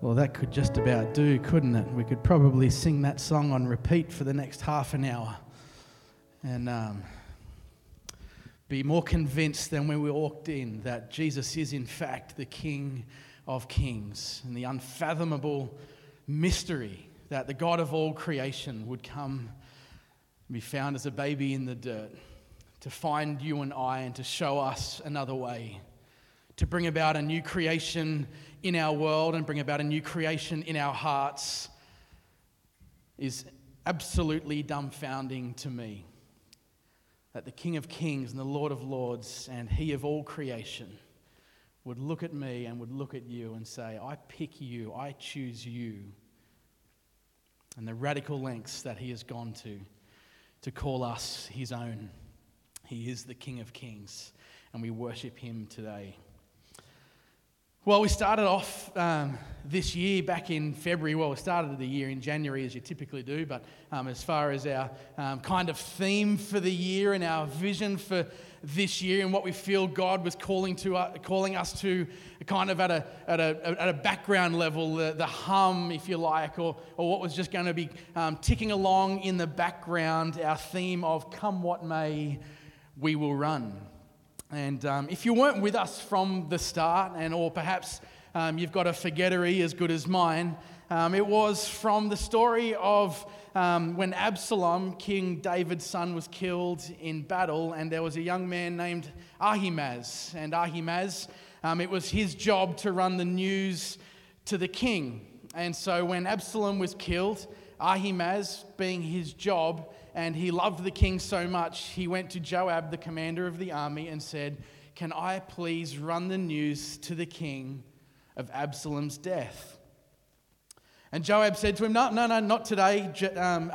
Well, that could just about do, couldn't it? We could probably sing that song on repeat for the next half an hour and um, be more convinced than when we walked in that Jesus is, in fact, the King of Kings and the unfathomable mystery that the God of all creation would come and be found as a baby in the dirt to find you and I and to show us another way, to bring about a new creation in our world and bring about a new creation in our hearts is absolutely dumbfounding to me. That the King of Kings and the Lord of Lords and He of all creation would look at me and would look at you and say, I pick you, I choose you. And the radical lengths that He has gone to to call us His own. He is the King of Kings, and we worship Him today. Well, we started off um, this year back in February. Well, we started the year in January as you typically do, but um, as far as our um, kind of theme for the year and our vision for this year and what we feel God was calling, to, uh, calling us to, kind of at a, at a, at a background level, the, the hum, if you like, or, or what was just going to be um, ticking along in the background, our theme of come what may, we will run. And um, if you weren't with us from the start, and or perhaps um, you've got a forgettery as good as mine, um, it was from the story of um, when Absalom, King David's son, was killed in battle, and there was a young man named Ahimaaz. And Ahimaaz, um, it was his job to run the news to the king. And so when Absalom was killed, Ahimaaz, being his job, and he loved the king so much, he went to Joab, the commander of the army, and said, Can I please run the news to the king of Absalom's death? And Joab said to him, No, no, no, not today, um.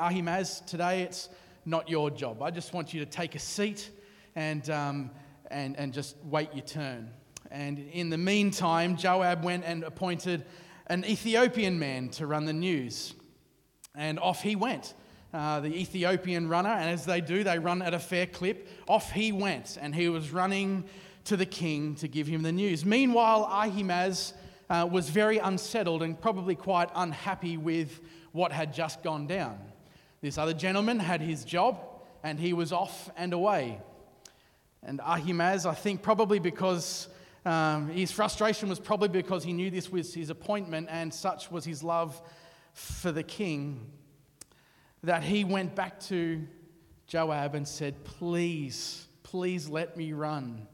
Today it's not your job. I just want you to take a seat and, um, and, and just wait your turn. And in the meantime, Joab went and appointed an Ethiopian man to run the news. And off he went. Uh, the Ethiopian runner, and as they do, they run at a fair clip. Off he went, and he was running to the king to give him the news. Meanwhile, Ahimaaz uh, was very unsettled and probably quite unhappy with what had just gone down. This other gentleman had his job, and he was off and away. And Ahimaaz, I think, probably because um, his frustration was probably because he knew this was his appointment, and such was his love for the king that he went back to Joab and said, Please, please let me run.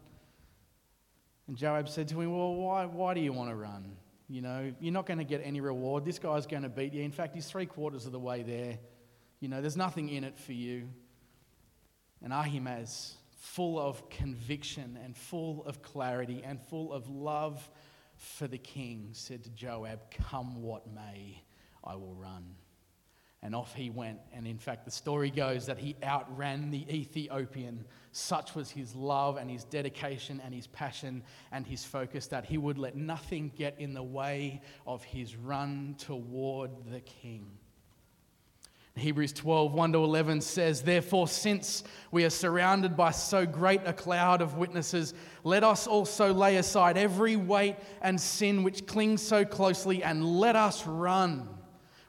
And Joab said to him, Well, why, why do you want to run? You know, you're not going to get any reward. This guy's going to beat you. In fact, he's three quarters of the way there. You know, there's nothing in it for you. And Ahimaaz, full of conviction and full of clarity and full of love for the king, said to Joab, Come what may, I will run. And off he went. And in fact, the story goes that he outran the Ethiopian. Such was his love and his dedication and his passion and his focus that he would let nothing get in the way of his run toward the king. Hebrews 12, 1 to 11 says, Therefore, since we are surrounded by so great a cloud of witnesses, let us also lay aside every weight and sin which clings so closely, and let us run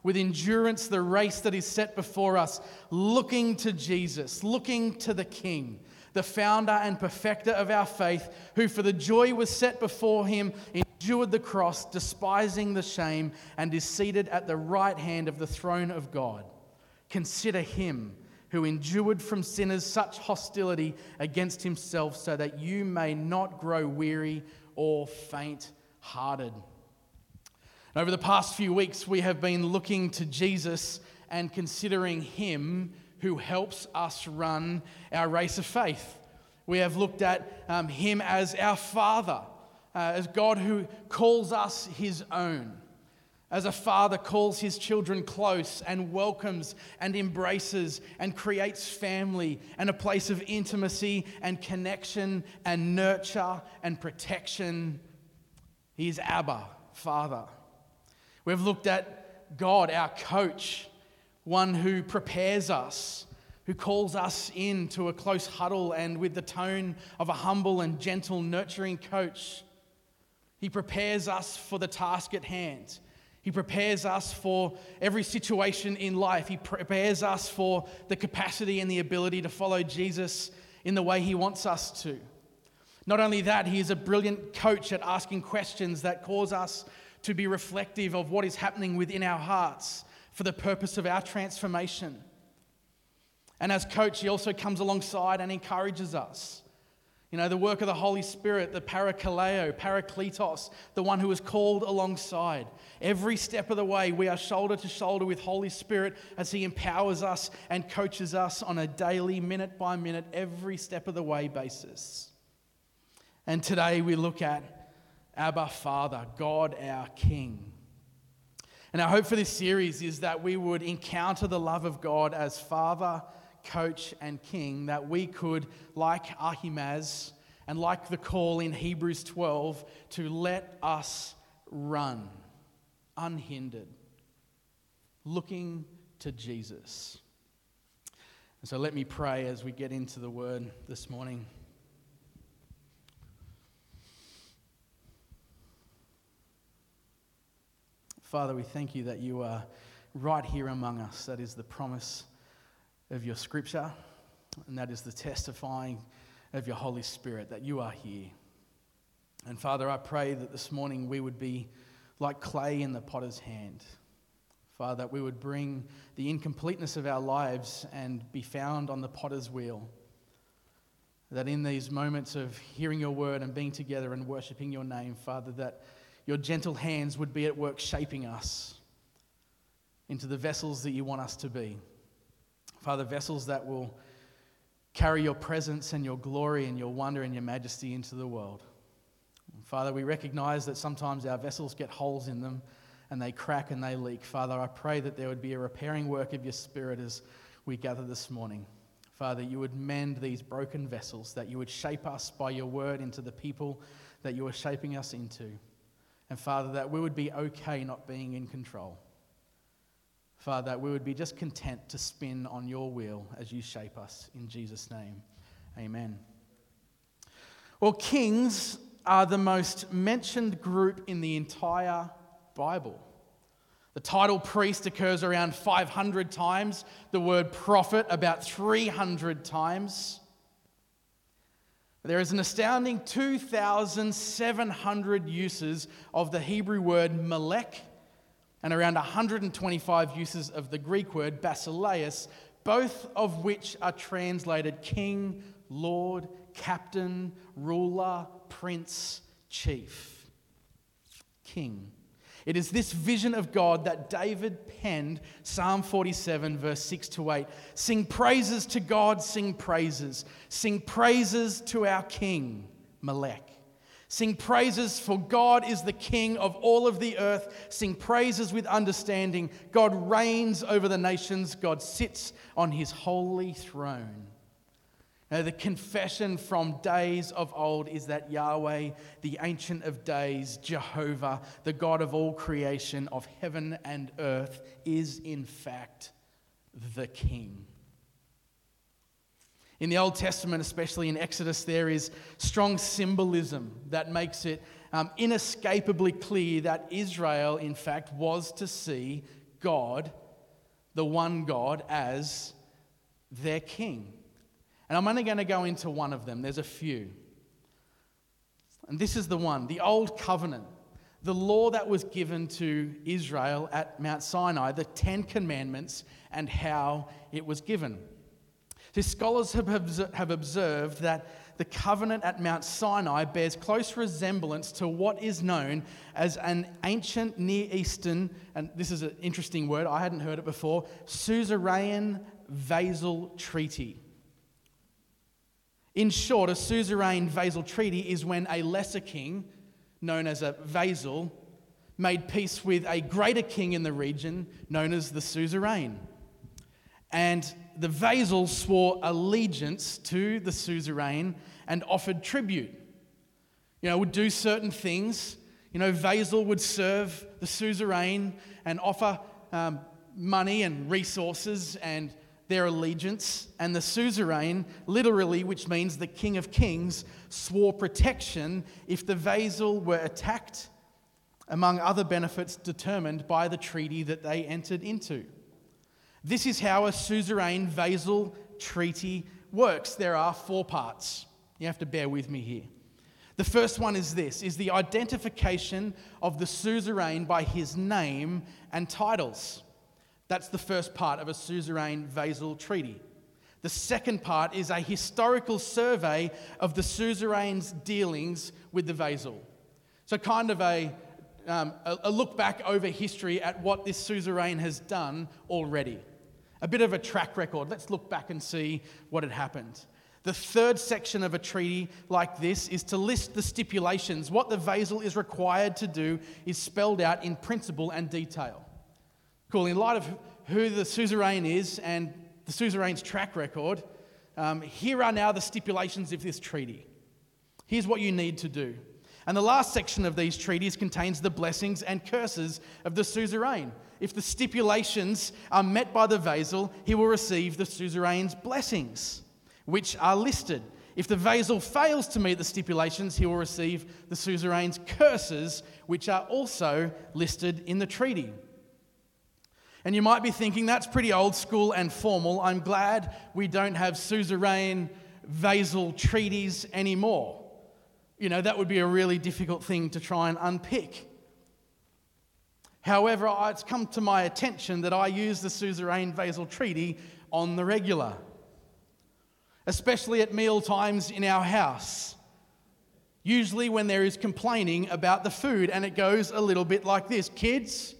with endurance the race that is set before us, looking to Jesus, looking to the King, the founder and perfecter of our faith, who for the joy was set before him endured the cross, despising the shame, and is seated at the right hand of the throne of God. Consider him who endured from sinners such hostility against himself, so that you may not grow weary or faint hearted. Over the past few weeks, we have been looking to Jesus and considering Him who helps us run our race of faith. We have looked at um, Him as our Father, uh, as God who calls us His own. As a father calls his children close and welcomes and embraces and creates family and a place of intimacy and connection and nurture and protection, he is Abba, Father. We've looked at God, our coach, one who prepares us, who calls us into a close huddle and with the tone of a humble and gentle, nurturing coach. He prepares us for the task at hand. He prepares us for every situation in life. He prepares us for the capacity and the ability to follow Jesus in the way He wants us to. Not only that, He is a brilliant coach at asking questions that cause us to be reflective of what is happening within our hearts for the purpose of our transformation. And as coach, He also comes alongside and encourages us. You know, the work of the Holy Spirit, the parakaleo, parakletos, the one who is called alongside. Every step of the way, we are shoulder to shoulder with Holy Spirit as He empowers us and coaches us on a daily, minute by minute, every step of the way basis. And today we look at Abba Father, God our King. And our hope for this series is that we would encounter the love of God as Father coach, and king, that we could, like Ahimaaz and like the call in Hebrews 12, to let us run unhindered, looking to Jesus. And so let me pray as we get into the word this morning. Father, we thank you that you are right here among us. That is the promise of your scripture, and that is the testifying of your Holy Spirit that you are here. And Father, I pray that this morning we would be like clay in the potter's hand. Father, that we would bring the incompleteness of our lives and be found on the potter's wheel. That in these moments of hearing your word and being together and worshiping your name, Father, that your gentle hands would be at work shaping us into the vessels that you want us to be. Father, vessels that will carry your presence and your glory and your wonder and your majesty into the world. Father, we recognize that sometimes our vessels get holes in them and they crack and they leak. Father, I pray that there would be a repairing work of your Spirit as we gather this morning. Father, you would mend these broken vessels, that you would shape us by your word into the people that you are shaping us into. And Father, that we would be okay not being in control. Father, that we would be just content to spin on your wheel as you shape us. In Jesus' name, amen. Well, kings are the most mentioned group in the entire Bible. The title priest occurs around 500 times, the word prophet about 300 times. There is an astounding 2,700 uses of the Hebrew word melech and around 125 uses of the Greek word basileus, both of which are translated king, lord, captain, ruler, prince, chief. King. It is this vision of God that David penned Psalm 47, verse 6 to 8. Sing praises to God, sing praises. Sing praises to our King, Melech. Sing praises, for God is the King of all of the earth. Sing praises with understanding. God reigns over the nations, God sits on his holy throne. Now, the confession from days of old is that Yahweh, the Ancient of Days, Jehovah, the God of all creation, of heaven and earth, is in fact the King. In the Old Testament, especially in Exodus, there is strong symbolism that makes it um, inescapably clear that Israel, in fact, was to see God, the one God, as their king. And I'm only going to go into one of them, there's a few. And this is the one the Old Covenant, the law that was given to Israel at Mount Sinai, the Ten Commandments, and how it was given. So scholars have observed that the covenant at Mount Sinai bears close resemblance to what is known as an ancient Near Eastern, and this is an interesting word, I hadn't heard it before, suzerain vassal treaty. In short, a suzerain vassal treaty is when a lesser king, known as a vassal, made peace with a greater king in the region, known as the suzerain. And the vassals swore allegiance to the suzerain and offered tribute. You know, would do certain things. You know, vassal would serve the suzerain and offer um, money and resources and their allegiance. And the suzerain, literally, which means the king of kings, swore protection if the vassal were attacked, among other benefits determined by the treaty that they entered into. This is how a suzerain vassal treaty works. There are four parts. You have to bear with me here. The first one is this is the identification of the suzerain by his name and titles. That's the first part of a suzerain vassal treaty. The second part is a historical survey of the suzerain's dealings with the vassal. So, kind of a, um, a look back over history at what this suzerain has done already. A bit of a track record. Let's look back and see what had happened. The third section of a treaty like this is to list the stipulations. What the vassal is required to do is spelled out in principle and detail. Cool. In light of who the suzerain is and the suzerain's track record, um, here are now the stipulations of this treaty. Here's what you need to do. And the last section of these treaties contains the blessings and curses of the suzerain. If the stipulations are met by the vassal, he will receive the suzerain's blessings which are listed. If the vassal fails to meet the stipulations, he will receive the suzerain's curses, which are also listed in the treaty. And you might be thinking, that's pretty old school and formal. I'm glad we don't have suzerain vassal treaties anymore. You know, that would be a really difficult thing to try and unpick. However, it's come to my attention that I use the suzerain vassal treaty on the regular especially at meal times in our house. Usually, when there is complaining about the food, and it goes a little bit like this Kids,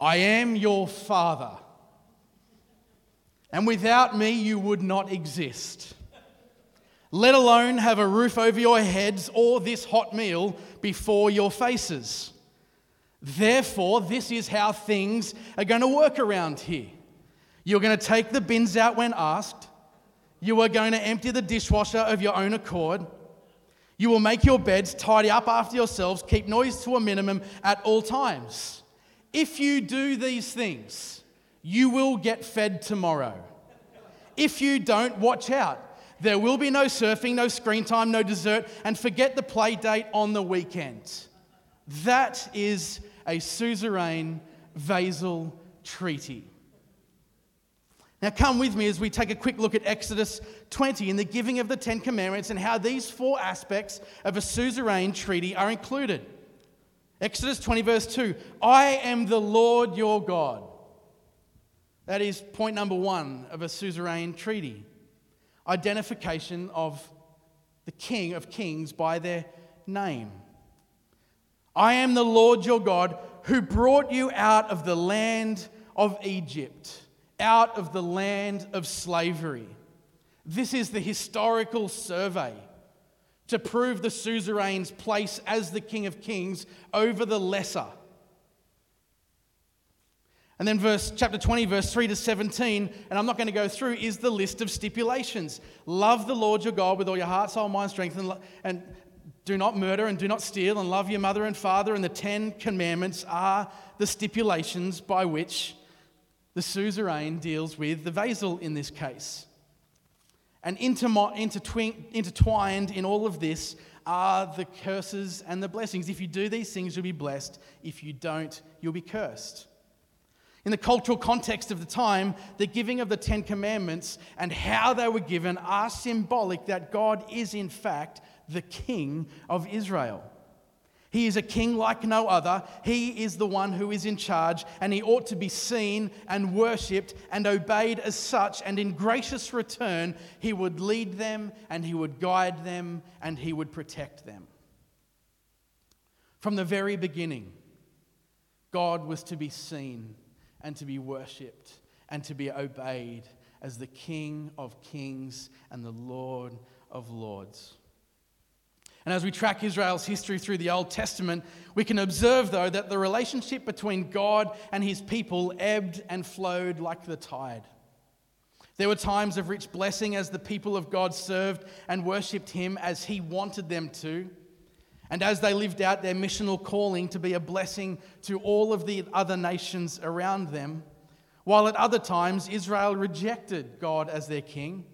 I am your father. And without me, you would not exist. Let alone have a roof over your heads or this hot meal before your faces. Therefore, this is how things are going to work around here. You're going to take the bins out when asked. You are going to empty the dishwasher of your own accord. You will make your beds, tidy up after yourselves, keep noise to a minimum at all times. If you do these things, you will get fed tomorrow. If you don't, watch out. There will be no surfing, no screen time, no dessert, and forget the play date on the weekend. That is a suzerain vassal treaty. Now, come with me as we take a quick look at Exodus 20 in the giving of the Ten Commandments and how these four aspects of a suzerain treaty are included. Exodus 20, verse 2 I am the Lord your God. That is point number one of a suzerain treaty identification of the King of Kings by their name. I am the Lord your God who brought you out of the land of Egypt out of the land of slavery. This is the historical survey to prove the suzerain's place as the King of Kings over the lesser. And then verse chapter 20 verse 3 to 17 and I'm not going to go through is the list of stipulations. Love the Lord your God with all your heart, soul, mind, strength and, and do not murder and do not steal and love your mother and father and the 10 commandments are the stipulations by which the suzerain deals with the vassal in this case. And intertwined in all of this are the curses and the blessings. If you do these things, you'll be blessed. If you don't, you'll be cursed. In the cultural context of the time, the giving of the Ten Commandments and how they were given are symbolic that God is, in fact, the King of Israel. He is a king like no other. He is the one who is in charge, and he ought to be seen and worshipped and obeyed as such. And in gracious return, he would lead them and he would guide them and he would protect them. From the very beginning, God was to be seen and to be worshipped and to be obeyed as the King of kings and the Lord of lords. And as we track Israel's history through the Old Testament, we can observe, though, that the relationship between God and his people ebbed and flowed like the tide. There were times of rich blessing as the people of God served and worshipped him as he wanted them to, and as they lived out their missional calling to be a blessing to all of the other nations around them. While at other times, Israel rejected God as their king,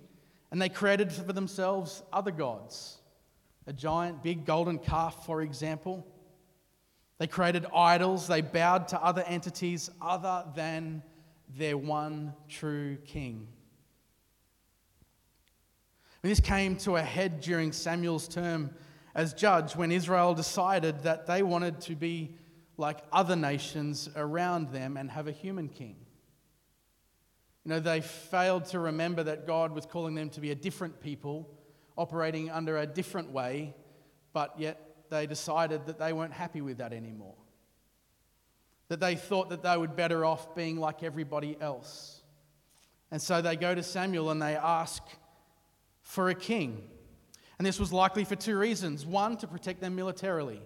and they created for themselves other gods a giant, big golden calf, for example. They created idols, they bowed to other entities other than their one true king. And this came to a head during Samuel's term as judge when Israel decided that they wanted to be like other nations around them and have a human king. You know, they failed to remember that God was calling them to be a different people, operating under a different way, but yet they decided that they weren't happy with that anymore. That they thought that they would better off being like everybody else. And so they go to Samuel and they ask for a king. And this was likely for two reasons. One, to protect them militarily.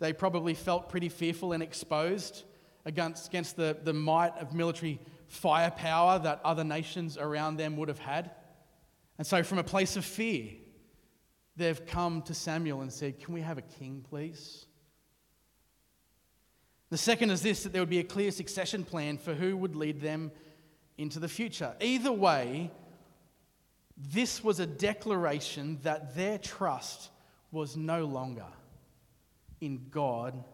They probably felt pretty fearful and exposed against, against the, the might of military firepower that other nations around them would have had. And so, from a place of fear, they've come to Samuel and said, Can we have a king, please? The second is this that there would be a clear succession plan for who would lead them into the future. Either way, this was a declaration that their trust was no longer in God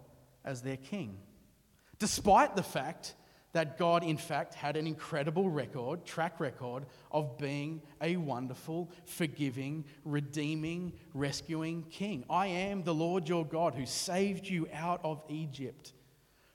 as their king. Despite the fact that God, in fact, had an incredible record, track record of being a wonderful, forgiving, redeeming, rescuing king. I am the Lord your God who saved you out of Egypt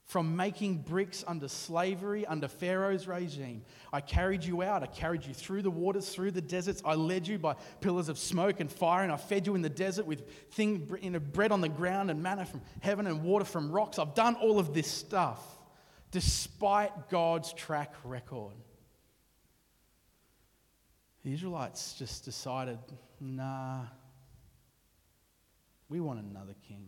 from making bricks under slavery, under Pharaoh's regime. I carried you out. I carried you through the waters, through the deserts. I led you by pillars of smoke and fire, and I fed you in the desert with thing, you know, bread on the ground and manna from heaven and water from rocks. I've done all of this stuff despite God's track record. The Israelites just decided, nah, we want another king.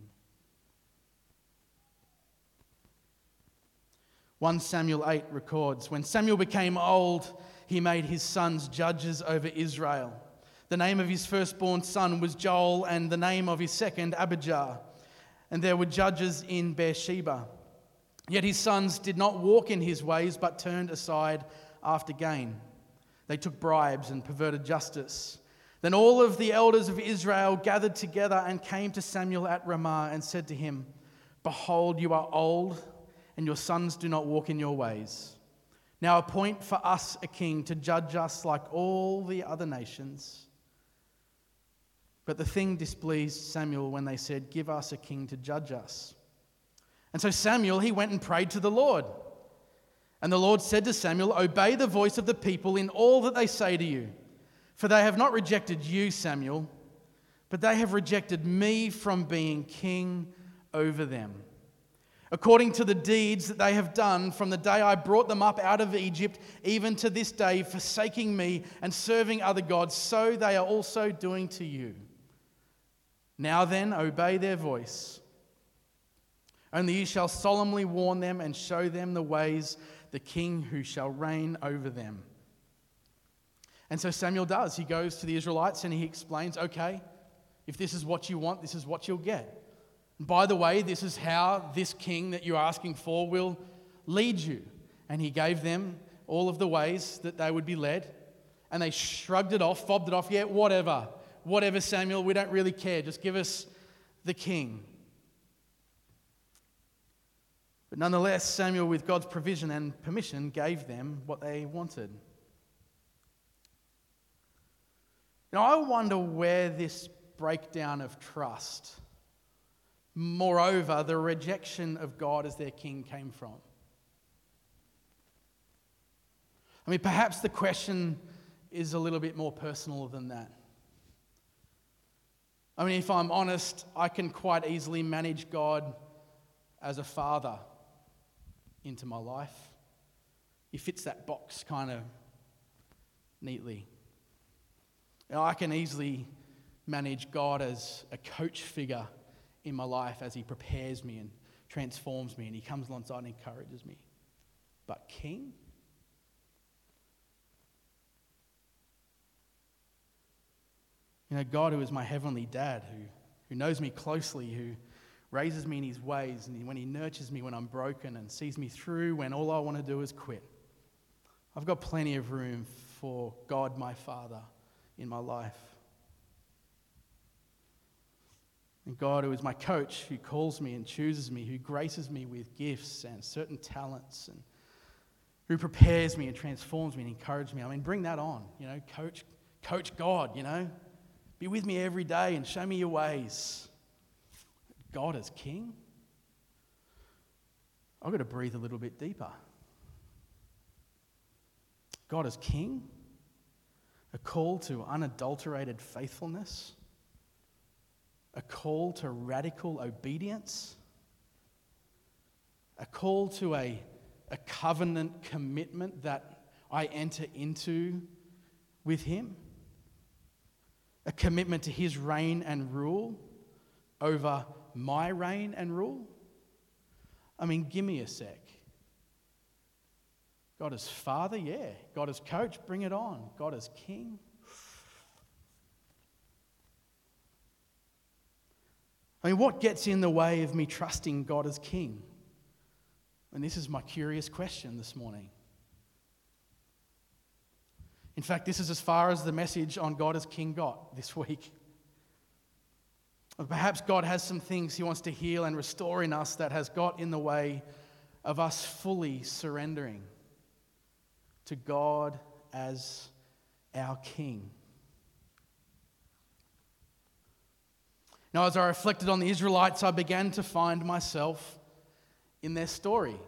1 Samuel 8 records When Samuel became old, he made his sons judges over Israel. The name of his firstborn son was Joel, and the name of his second, Abijah. And there were judges in Beersheba. Yet his sons did not walk in his ways, but turned aside after gain. They took bribes and perverted justice. Then all of the elders of Israel gathered together and came to Samuel at Ramah and said to him, Behold, you are old and your sons do not walk in your ways. Now appoint for us a king to judge us like all the other nations. But the thing displeased Samuel when they said, Give us a king to judge us. And so Samuel, he went and prayed to the Lord. And the Lord said to Samuel, Obey the voice of the people in all that they say to you. For they have not rejected you, Samuel, but they have rejected me from being king over them according to the deeds that they have done from the day I brought them up out of Egypt, even to this day, forsaking me and serving other gods, so they are also doing to you. Now then, obey their voice. Only you shall solemnly warn them and show them the ways the king who shall reign over them. And so Samuel does. He goes to the Israelites and he explains okay, if this is what you want, this is what you'll get. And By the way, this is how this king that you're asking for will lead you. And he gave them all of the ways that they would be led. And they shrugged it off, fobbed it off. Yeah, whatever. Whatever, Samuel, we don't really care. Just give us the king. But nonetheless, Samuel, with God's provision and permission, gave them what they wanted. Now, I wonder where this breakdown of trust Moreover, the rejection of God as their king came from. I mean, perhaps the question is a little bit more personal than that. I mean, if I'm honest, I can quite easily manage God as a father into my life. He fits that box kind of neatly. Know, I can easily manage God as a coach figure in my life as He prepares me and transforms me and He comes alongside and encourages me. But King? You know, God, who is my heavenly dad, who, who knows me closely, who raises me in his ways, and when he nurtures me when I'm broken and sees me through when all I want to do is quit. I've got plenty of room for God, my Father, in my life. And God, who is my coach, who calls me and chooses me, who graces me with gifts and certain talents, and who prepares me and transforms me and encourages me. I mean, bring that on, you know, coach, coach God, you know. Be with me every day and show me your ways. God as King? I've got to breathe a little bit deeper. God as King? A call to unadulterated faithfulness? A call to radical obedience? A call to a, a covenant commitment that I enter into with Him? A commitment to His reign and rule over my reign and rule? I mean, give me a sec. God is Father, yeah. God is Coach, bring it on. God is King. I mean, what gets in the way of me trusting God as King? And this is my curious question this morning. In fact, this is as far as the message on God as King got this week. Perhaps God has some things He wants to heal and restore in us that has got in the way of us fully surrendering to God as our King. Now, as I reflected on the Israelites, I began to find myself in their story.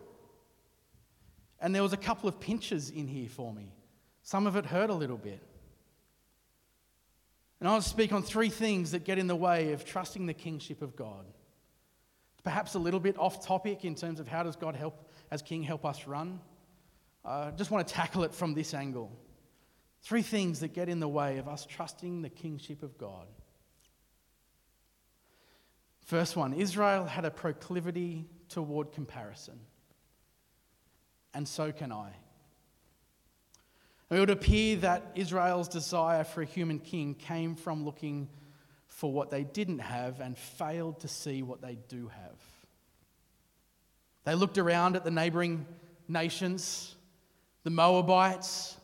And there was a couple of pinches in here for me. Some of it hurt a little bit. And I want to speak on three things that get in the way of trusting the kingship of God. Perhaps a little bit off topic in terms of how does God help, as King, help us run. I uh, just want to tackle it from this angle. Three things that get in the way of us trusting the kingship of God. First one Israel had a proclivity toward comparison, and so can I. It would appear that Israel's desire for a human king came from looking for what they didn't have and failed to see what they do have. They looked around at the neighboring nations, the Moabites,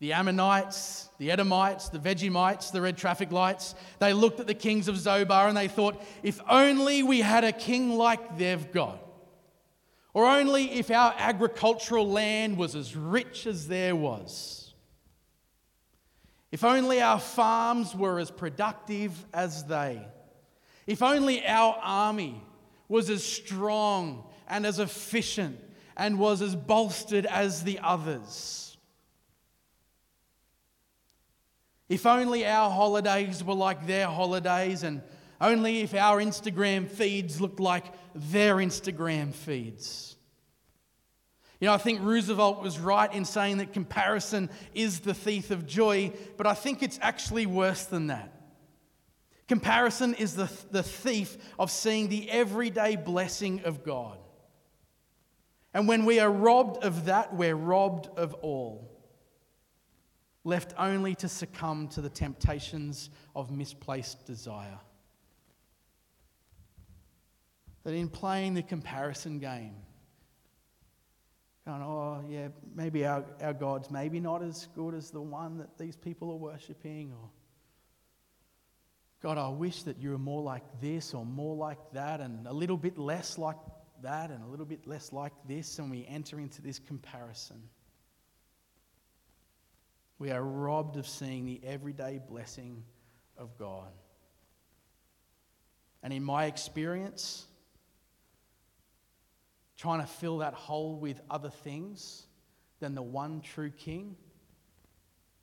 the Ammonites, the Edomites, the Vegemites, the red traffic lights. They looked at the kings of Zobah and they thought, if only we had a king like they've got. Or only if our agricultural land was as rich as there was. If only our farms were as productive as they. If only our army was as strong and as efficient and was as bolstered as the others. If only our holidays were like their holidays, and only if our Instagram feeds looked like their Instagram feeds. You know, I think Roosevelt was right in saying that comparison is the thief of joy, but I think it's actually worse than that. Comparison is the, the thief of seeing the everyday blessing of God. And when we are robbed of that, we're robbed of all, left only to succumb to the temptations of misplaced desire. That in playing the comparison game, going, oh, yeah, maybe our, our God's maybe not as good as the one that these people are worshipping, or God, I wish that you were more like this or more like that, and a little bit less like that, and a little bit less like this, and we enter into this comparison. We are robbed of seeing the everyday blessing of God. And in my experience, trying to fill that hole with other things than the one true king.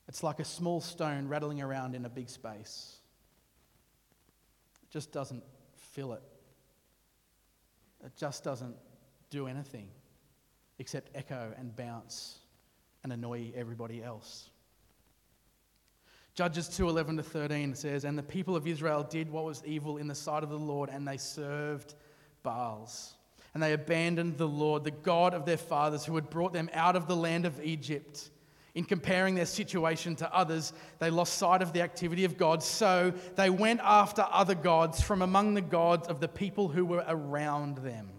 It's like a small stone rattling around in a big space. It just doesn't fill it. It just doesn't do anything except echo and bounce and annoy everybody else. Judges 2:11 to 13 says, "And the people of Israel did what was evil in the sight of the Lord, and they served Baals." And they abandoned the Lord, the God of their fathers, who had brought them out of the land of Egypt. In comparing their situation to others, they lost sight of the activity of God. So they went after other gods from among the gods of the people who were around them.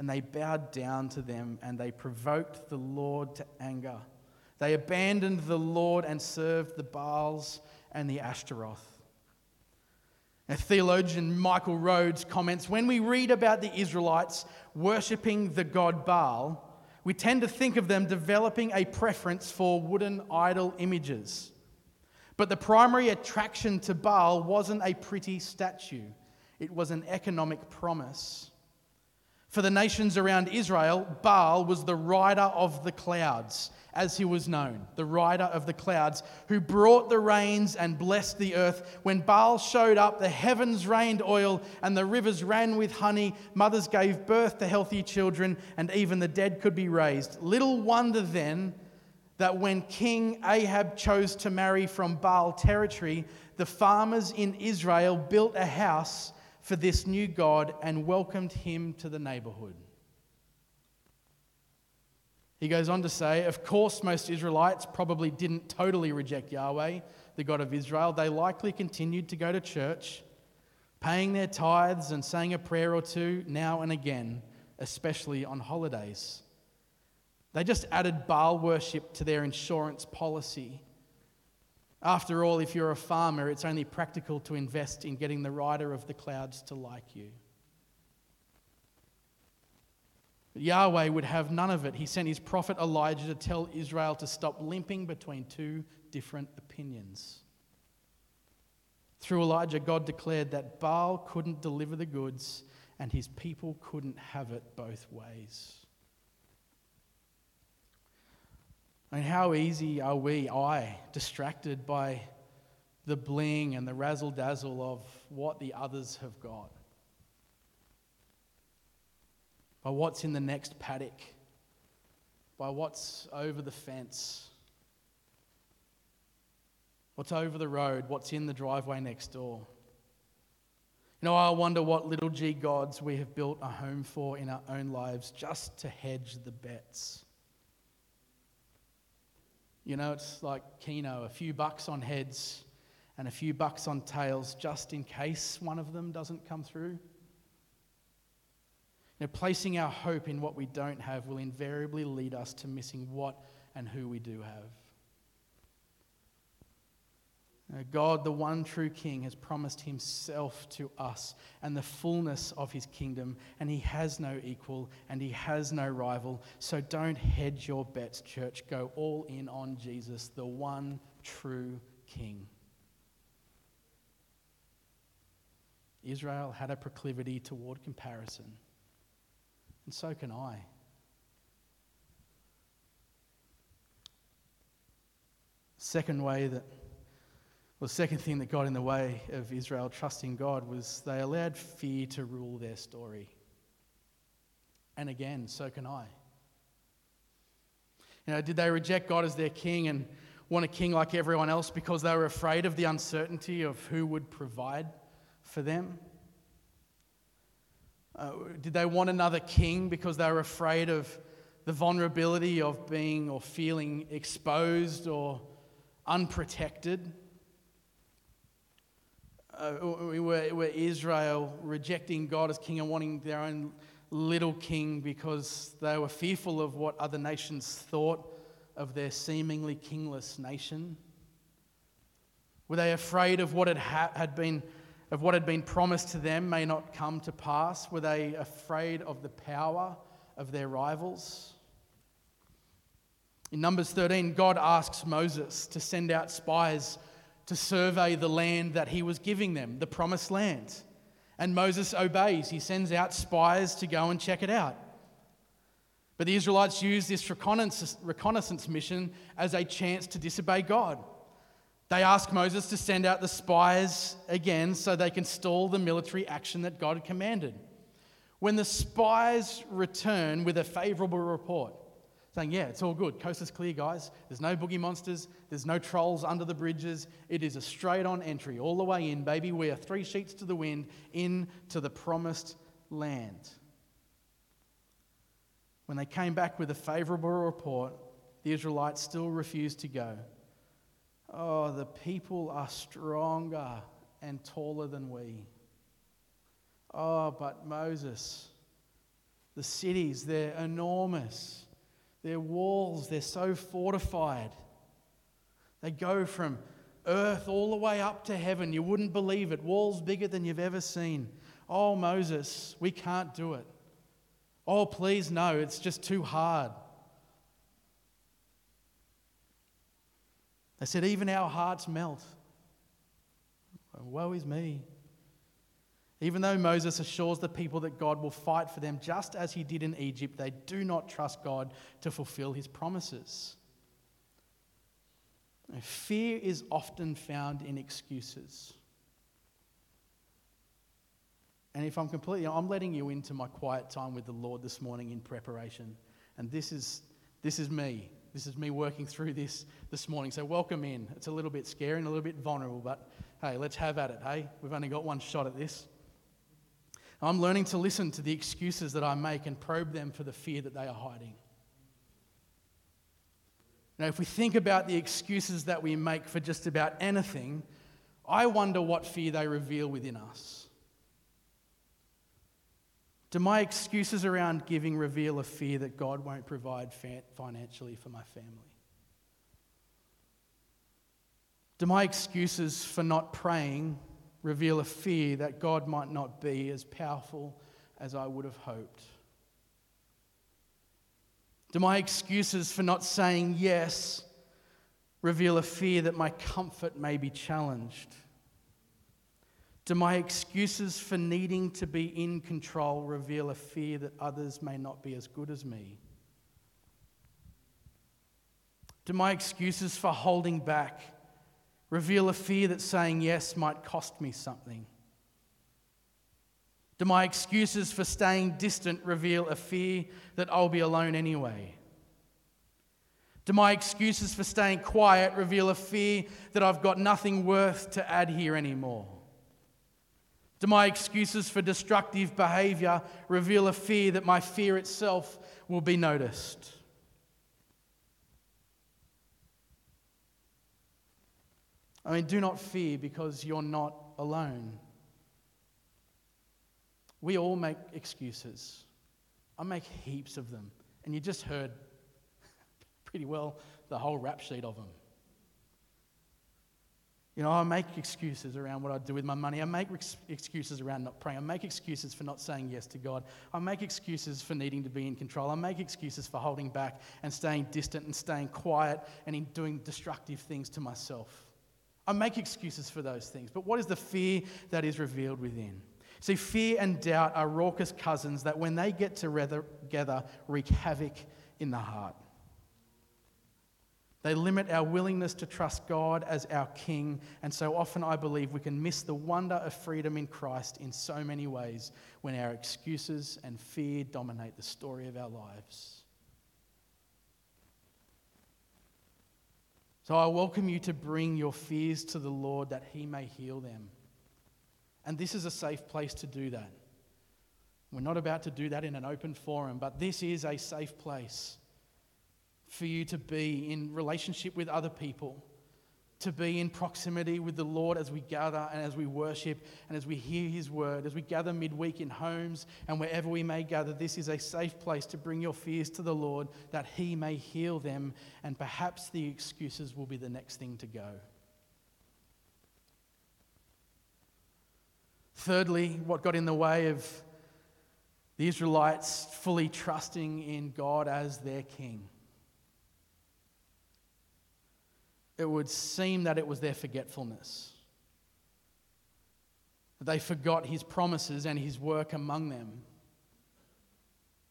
And they bowed down to them and they provoked the Lord to anger. They abandoned the Lord and served the Baals and the Ashtaroth. A theologian, Michael Rhodes, comments When we read about the Israelites worshipping the god Baal, we tend to think of them developing a preference for wooden idol images. But the primary attraction to Baal wasn't a pretty statue, it was an economic promise. For the nations around Israel, Baal was the rider of the clouds, as he was known, the rider of the clouds, who brought the rains and blessed the earth. When Baal showed up, the heavens rained oil and the rivers ran with honey. Mothers gave birth to healthy children, and even the dead could be raised. Little wonder then that when King Ahab chose to marry from Baal territory, the farmers in Israel built a house for this new God and welcomed him to the neighborhood. He goes on to say, Of course, most Israelites probably didn't totally reject Yahweh, the God of Israel. They likely continued to go to church, paying their tithes and saying a prayer or two now and again, especially on holidays. They just added Baal worship to their insurance policy. After all, if you're a farmer, it's only practical to invest in getting the rider of the clouds to like you. Yahweh would have none of it. He sent his prophet Elijah to tell Israel to stop limping between two different opinions. Through Elijah, God declared that Baal couldn't deliver the goods and his people couldn't have it both ways. Mean, how easy are we, I, distracted by the bling and the razzle dazzle of what the others have got? By what's in the next paddock? By what's over the fence? What's over the road? What's in the driveway next door? You know, I wonder what little g gods we have built a home for in our own lives just to hedge the bets. You know, it's like Keno a few bucks on heads and a few bucks on tails just in case one of them doesn't come through. Know, placing our hope in what we don't have will invariably lead us to missing what and who we do have. God, the one true King, has promised himself to us and the fullness of his kingdom, and he has no equal and he has no rival. So don't hedge your bets, church. Go all in on Jesus, the one true King. Israel had a proclivity toward comparison, and so can I. Second way that well, second thing that got in the way of Israel trusting God was they allowed fear to rule their story. And again, so can I. You know, did they reject God as their king and want a king like everyone else because they were afraid of the uncertainty of who would provide for them? Uh, did they want another king because they were afraid of the vulnerability of being or feeling exposed or unprotected? uh, were, were Israel rejecting God as king and wanting their own little king because they were fearful of what other nations thought of their seemingly kingless nation? Were they afraid of what had, ha- had been of what had been promised to them may not come to pass? Were they afraid of the power of their rivals? In Numbers 13, God asks Moses to send out spies to survey the land that he was giving them, the promised land. And Moses obeys. He sends out spies to go and check it out. But the Israelites use this reconnaissance mission as a chance to disobey God. They ask Moses to send out the spies again so they can stall the military action that God commanded. When the spies return with a favorable report, saying, Yeah, it's all good. Coast is clear, guys. There's no boogie monsters. There's no trolls under the bridges. It is a straight on entry, all the way in, baby. We are three sheets to the wind into the promised land. When they came back with a favorable report, the Israelites still refused to go. Oh, the people are stronger and taller than we. Oh, but Moses, the cities, they're enormous. Their walls, they're so fortified. They go from earth all the way up to heaven. You wouldn't believe it. Walls bigger than you've ever seen. Oh, Moses, we can't do it. Oh, please, no, it's just too hard. They said, even our hearts melt. Woe is me. Even though Moses assures the people that God will fight for them just as he did in Egypt, they do not trust God to fulfill his promises. Fear is often found in excuses. And if I'm completely, I'm letting you into my quiet time with the Lord this morning in preparation. And this is, this is me. This is me working through this this morning. So welcome in. It's a little bit scary and a little bit vulnerable, but hey, let's have at it, hey? We've only got one shot at this. I'm learning to listen to the excuses that I make and probe them for the fear that they are hiding. Now, if we think about the excuses that we make for just about anything, I wonder what fear they reveal within us. Do my excuses around giving reveal a fear that God won't provide financially for my family? Do my excuses for not praying reveal a fear that God might not be as powerful as I would have hoped? Do my excuses for not saying yes reveal a fear that my comfort may be challenged? Do my excuses for needing to be in control reveal a fear that others may not be as good as me? Do my excuses for holding back reveal a fear that saying yes might cost me something? Do my excuses for staying distant reveal a fear that I'll be alone anyway? Do my excuses for staying quiet reveal a fear that I've got nothing worth to add here anymore? Do my excuses for destructive behavior reveal a fear that my fear itself will be noticed? I mean, do not fear because you're not alone. We all make excuses. I make heaps of them. And you just heard pretty well the whole rap sheet of them. You know, I make excuses around what I do with my money. I make ex- excuses around not praying. I make excuses for not saying yes to God. I make excuses for needing to be in control. I make excuses for holding back and staying distant and staying quiet and in doing destructive things to myself. I make excuses for those things. But what is the fear that is revealed within? See, fear and doubt are raucous cousins that when they get together wreak havoc in the heart. They limit our willingness to trust God as our King, and so often I believe we can miss the wonder of freedom in Christ in so many ways when our excuses and fear dominate the story of our lives. So I welcome you to bring your fears to the Lord that He may heal them. And this is a safe place to do that. We're not about to do that in an open forum, but this is a safe place for you to be in relationship with other people, to be in proximity with the Lord as we gather and as we worship and as we hear His word, as we gather midweek in homes and wherever we may gather. This is a safe place to bring your fears to the Lord that He may heal them, and perhaps the excuses will be the next thing to go. Thirdly, what got in the way of the Israelites fully trusting in God as their king? It would seem that it was their forgetfulness. They forgot his promises and his work among them.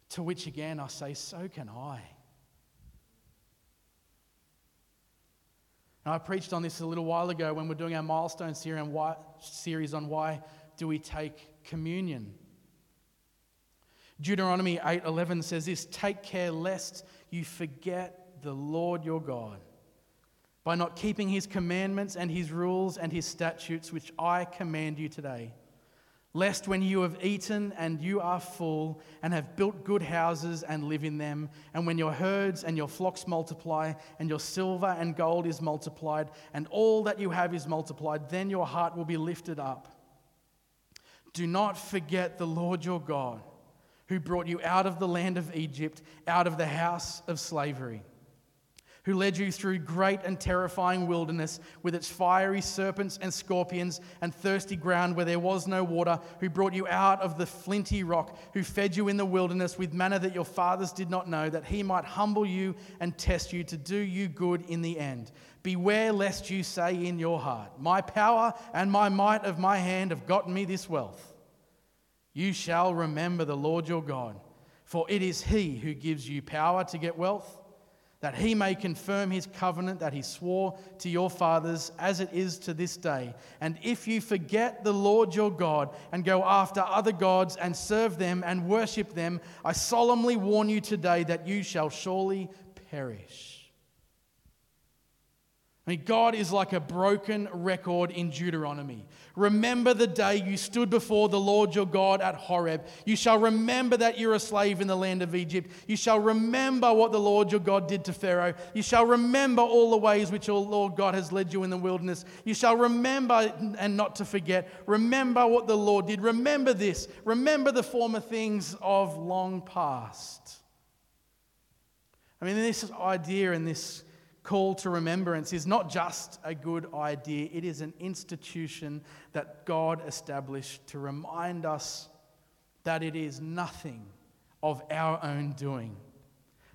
To which again I say, so can I. And I preached on this a little while ago when we're doing our milestone series on why do we take communion? Deuteronomy 8:11 says this, "Take care lest you forget the Lord your God by not keeping his commandments and his rules and his statutes which I command you today." Lest when you have eaten and you are full, and have built good houses and live in them, and when your herds and your flocks multiply, and your silver and gold is multiplied, and all that you have is multiplied, then your heart will be lifted up do not forget the Lord your God, who brought you out of the land of Egypt, out of the house of slavery. Who led you through great and terrifying wilderness with its fiery serpents and scorpions and thirsty ground where there was no water, who brought you out of the flinty rock, who fed you in the wilderness with manna that your fathers did not know, that he might humble you and test you to do you good in the end. Beware lest you say in your heart, My power and my might of my hand have gotten me this wealth. You shall remember the Lord your God, for it is he who gives you power to get wealth that he may confirm his covenant that he swore to your fathers as it is to this day. And if you forget the Lord your God and go after other gods and serve them and worship them, I solemnly warn you today that you shall surely perish. I mean, God is like a broken record in Deuteronomy. Remember the day you stood before the Lord your God at Horeb. You shall remember that you're a slave in the land of Egypt. You shall remember what the Lord your God did to Pharaoh. You shall remember all the ways which your Lord God has led you in the wilderness. You shall remember and not to forget. Remember what the Lord did. Remember this. Remember the former things of long past. I mean, this idea and this call to remembrance is not just a good idea, it is an institution that God established to remind us that it is nothing of our own doing.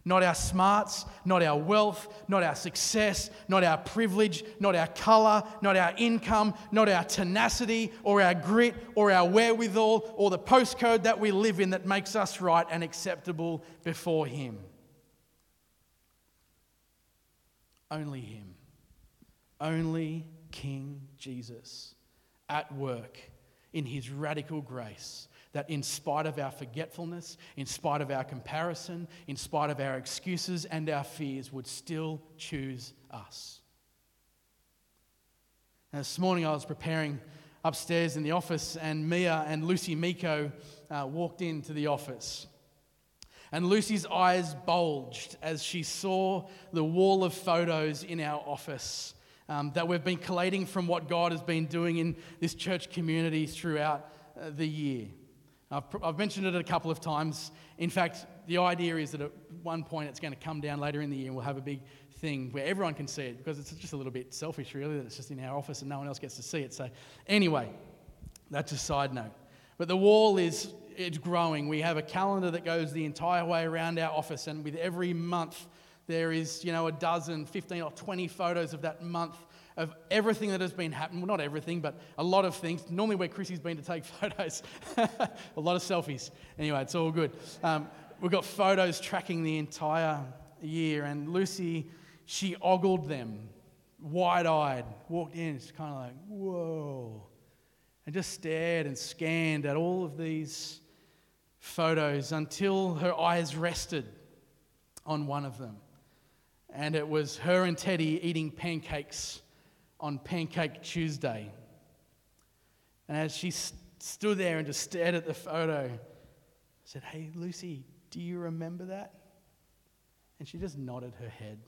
Not our smarts, not our wealth, not our success, not our privilege, not our colour, not our income, not our tenacity or our grit or our wherewithal or the postcode that we live in that makes us right and acceptable before Him. Only Him. Only King Jesus at work in His radical grace. That in spite of our forgetfulness, in spite of our comparison, in spite of our excuses and our fears, would still choose us. And this morning I was preparing upstairs in the office, and Mia and Lucy Miko uh, walked into the office. And Lucy's eyes bulged as she saw the wall of photos in our office um, that we've been collating from what God has been doing in this church community throughout uh, the year. I've, I've mentioned it a couple of times. In fact, the idea is that at one point it's going to come down later in the year and we'll have a big thing where everyone can see it because it's just a little bit selfish, really, that it's just in our office and no one else gets to see it. So, anyway, that's a side note. But the wall is it's growing. We have a calendar that goes the entire way around our office, and with every month, there is, you know, a dozen, 15 or 20 photos of that month of everything that has been happening. Well, not everything, but a lot of things. Normally, where Chrissy's been to take photos, a lot of selfies. Anyway, it's all good. Um, we've got photos tracking the entire year, and Lucy, she ogled them, wide eyed, walked in, it's kind of like, whoa, and just stared and scanned at all of these photos until her eyes rested on one of them. And it was her and Teddy eating pancakes on Pancake Tuesday. And as she st- stood there and just stared at the photo, I said, Hey, Lucy, do you remember that? And she just nodded her head.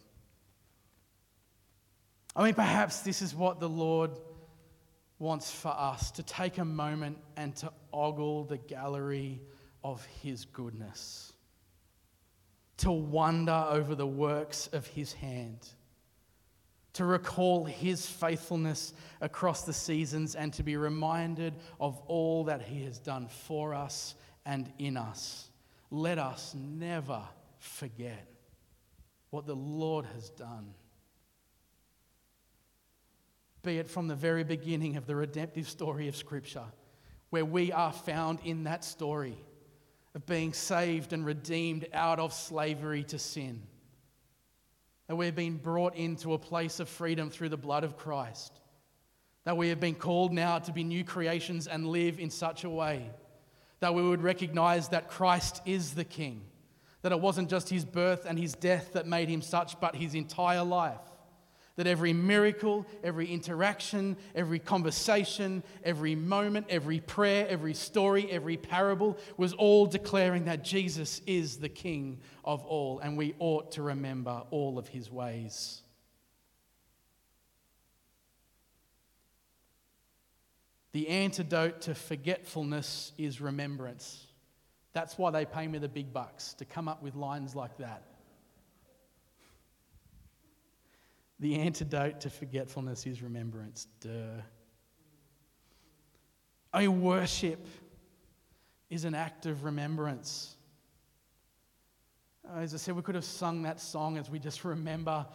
I mean, perhaps this is what the Lord wants for us to take a moment and to ogle the gallery of his goodness, to wonder over the works of his hand, to recall his faithfulness across the seasons, and to be reminded of all that he has done for us and in us. Let us never forget what the Lord has done. Be it from the very beginning of the redemptive story of Scripture, where we are found in that story of being saved and redeemed out of slavery to sin. That we have been brought into a place of freedom through the blood of Christ. That we have been called now to be new creations and live in such a way that we would recognize that Christ is the King. That it wasn't just his birth and his death that made him such, but his entire life. That every miracle, every interaction, every conversation, every moment, every prayer, every story, every parable was all declaring that Jesus is the King of all, and we ought to remember all of his ways. The antidote to forgetfulness is remembrance. That's why they pay me the big bucks to come up with lines like that. The antidote to forgetfulness is remembrance. Duh. I worship is an act of remembrance. Uh, as I said, we could have sung that song as we just remember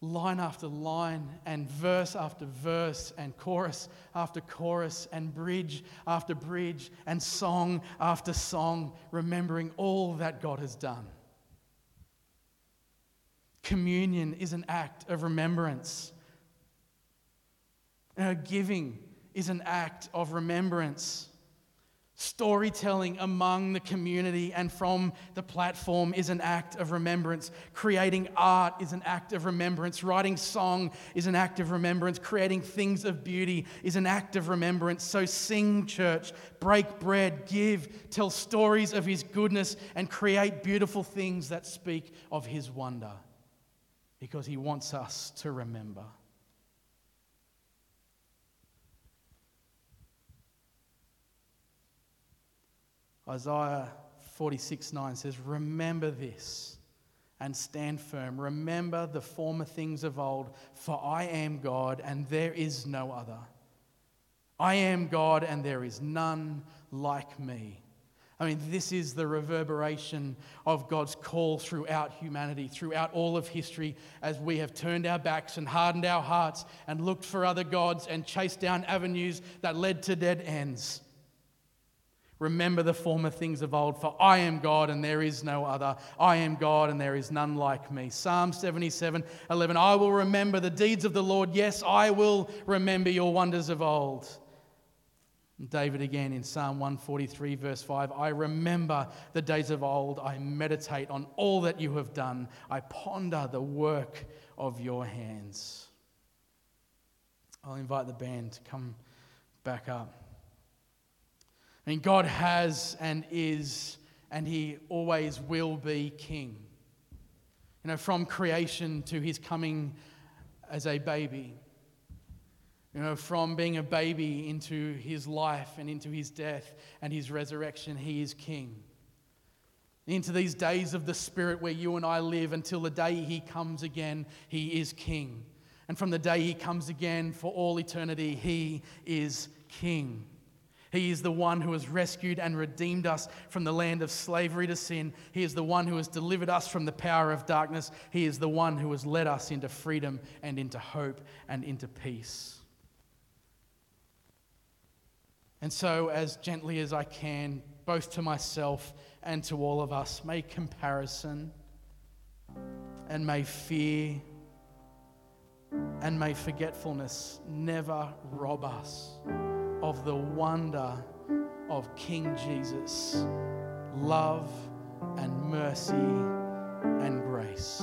line after line, and verse after verse, and chorus after chorus, and bridge after bridge, and song after song, remembering all that God has done. Communion is an act of remembrance. giving is an act of remembrance. Storytelling among the community and from the platform is an act of remembrance. Creating art is an act of remembrance. Writing song is an act of remembrance. Creating things of beauty is an act of remembrance. So sing, church, break bread, give, tell stories of His goodness, and create beautiful things that speak of His wonder because He wants us to remember. Isaiah 46 9 says, Remember this and stand firm. Remember the former things of old, for I am God and there is no other. I am God and there is none like me. I mean, this is the reverberation of God's call throughout humanity, throughout all of history, as we have turned our backs and hardened our hearts and looked for other gods and chased down avenues that led to dead ends. Remember the former things of old, for I am God and there is no other. I am God and there is none like me. Psalm 77 11. I will remember the deeds of the Lord. Yes, I will remember your wonders of old. David again in Psalm 143, verse 5 I remember the days of old. I meditate on all that you have done. I ponder the work of your hands. I'll invite the band to come back up. I mean, God has and is, and He always will be King. You know, from creation to His coming as a baby. You know, from being a baby into His life and into His death and His resurrection, He is King. Into these days of the Spirit where you and I live until the day He comes again, He is King. And from the day He comes again for all eternity, He is King. He is the one who has rescued and redeemed us from the land of slavery to sin. He is the one who has delivered us from the power of darkness. He is the one who has led us into freedom and into hope and into peace. And so, as gently as I can, both to myself and to all of us, may comparison and may fear and may forgetfulness never rob us of the wonder of King Jesus' love and mercy and grace.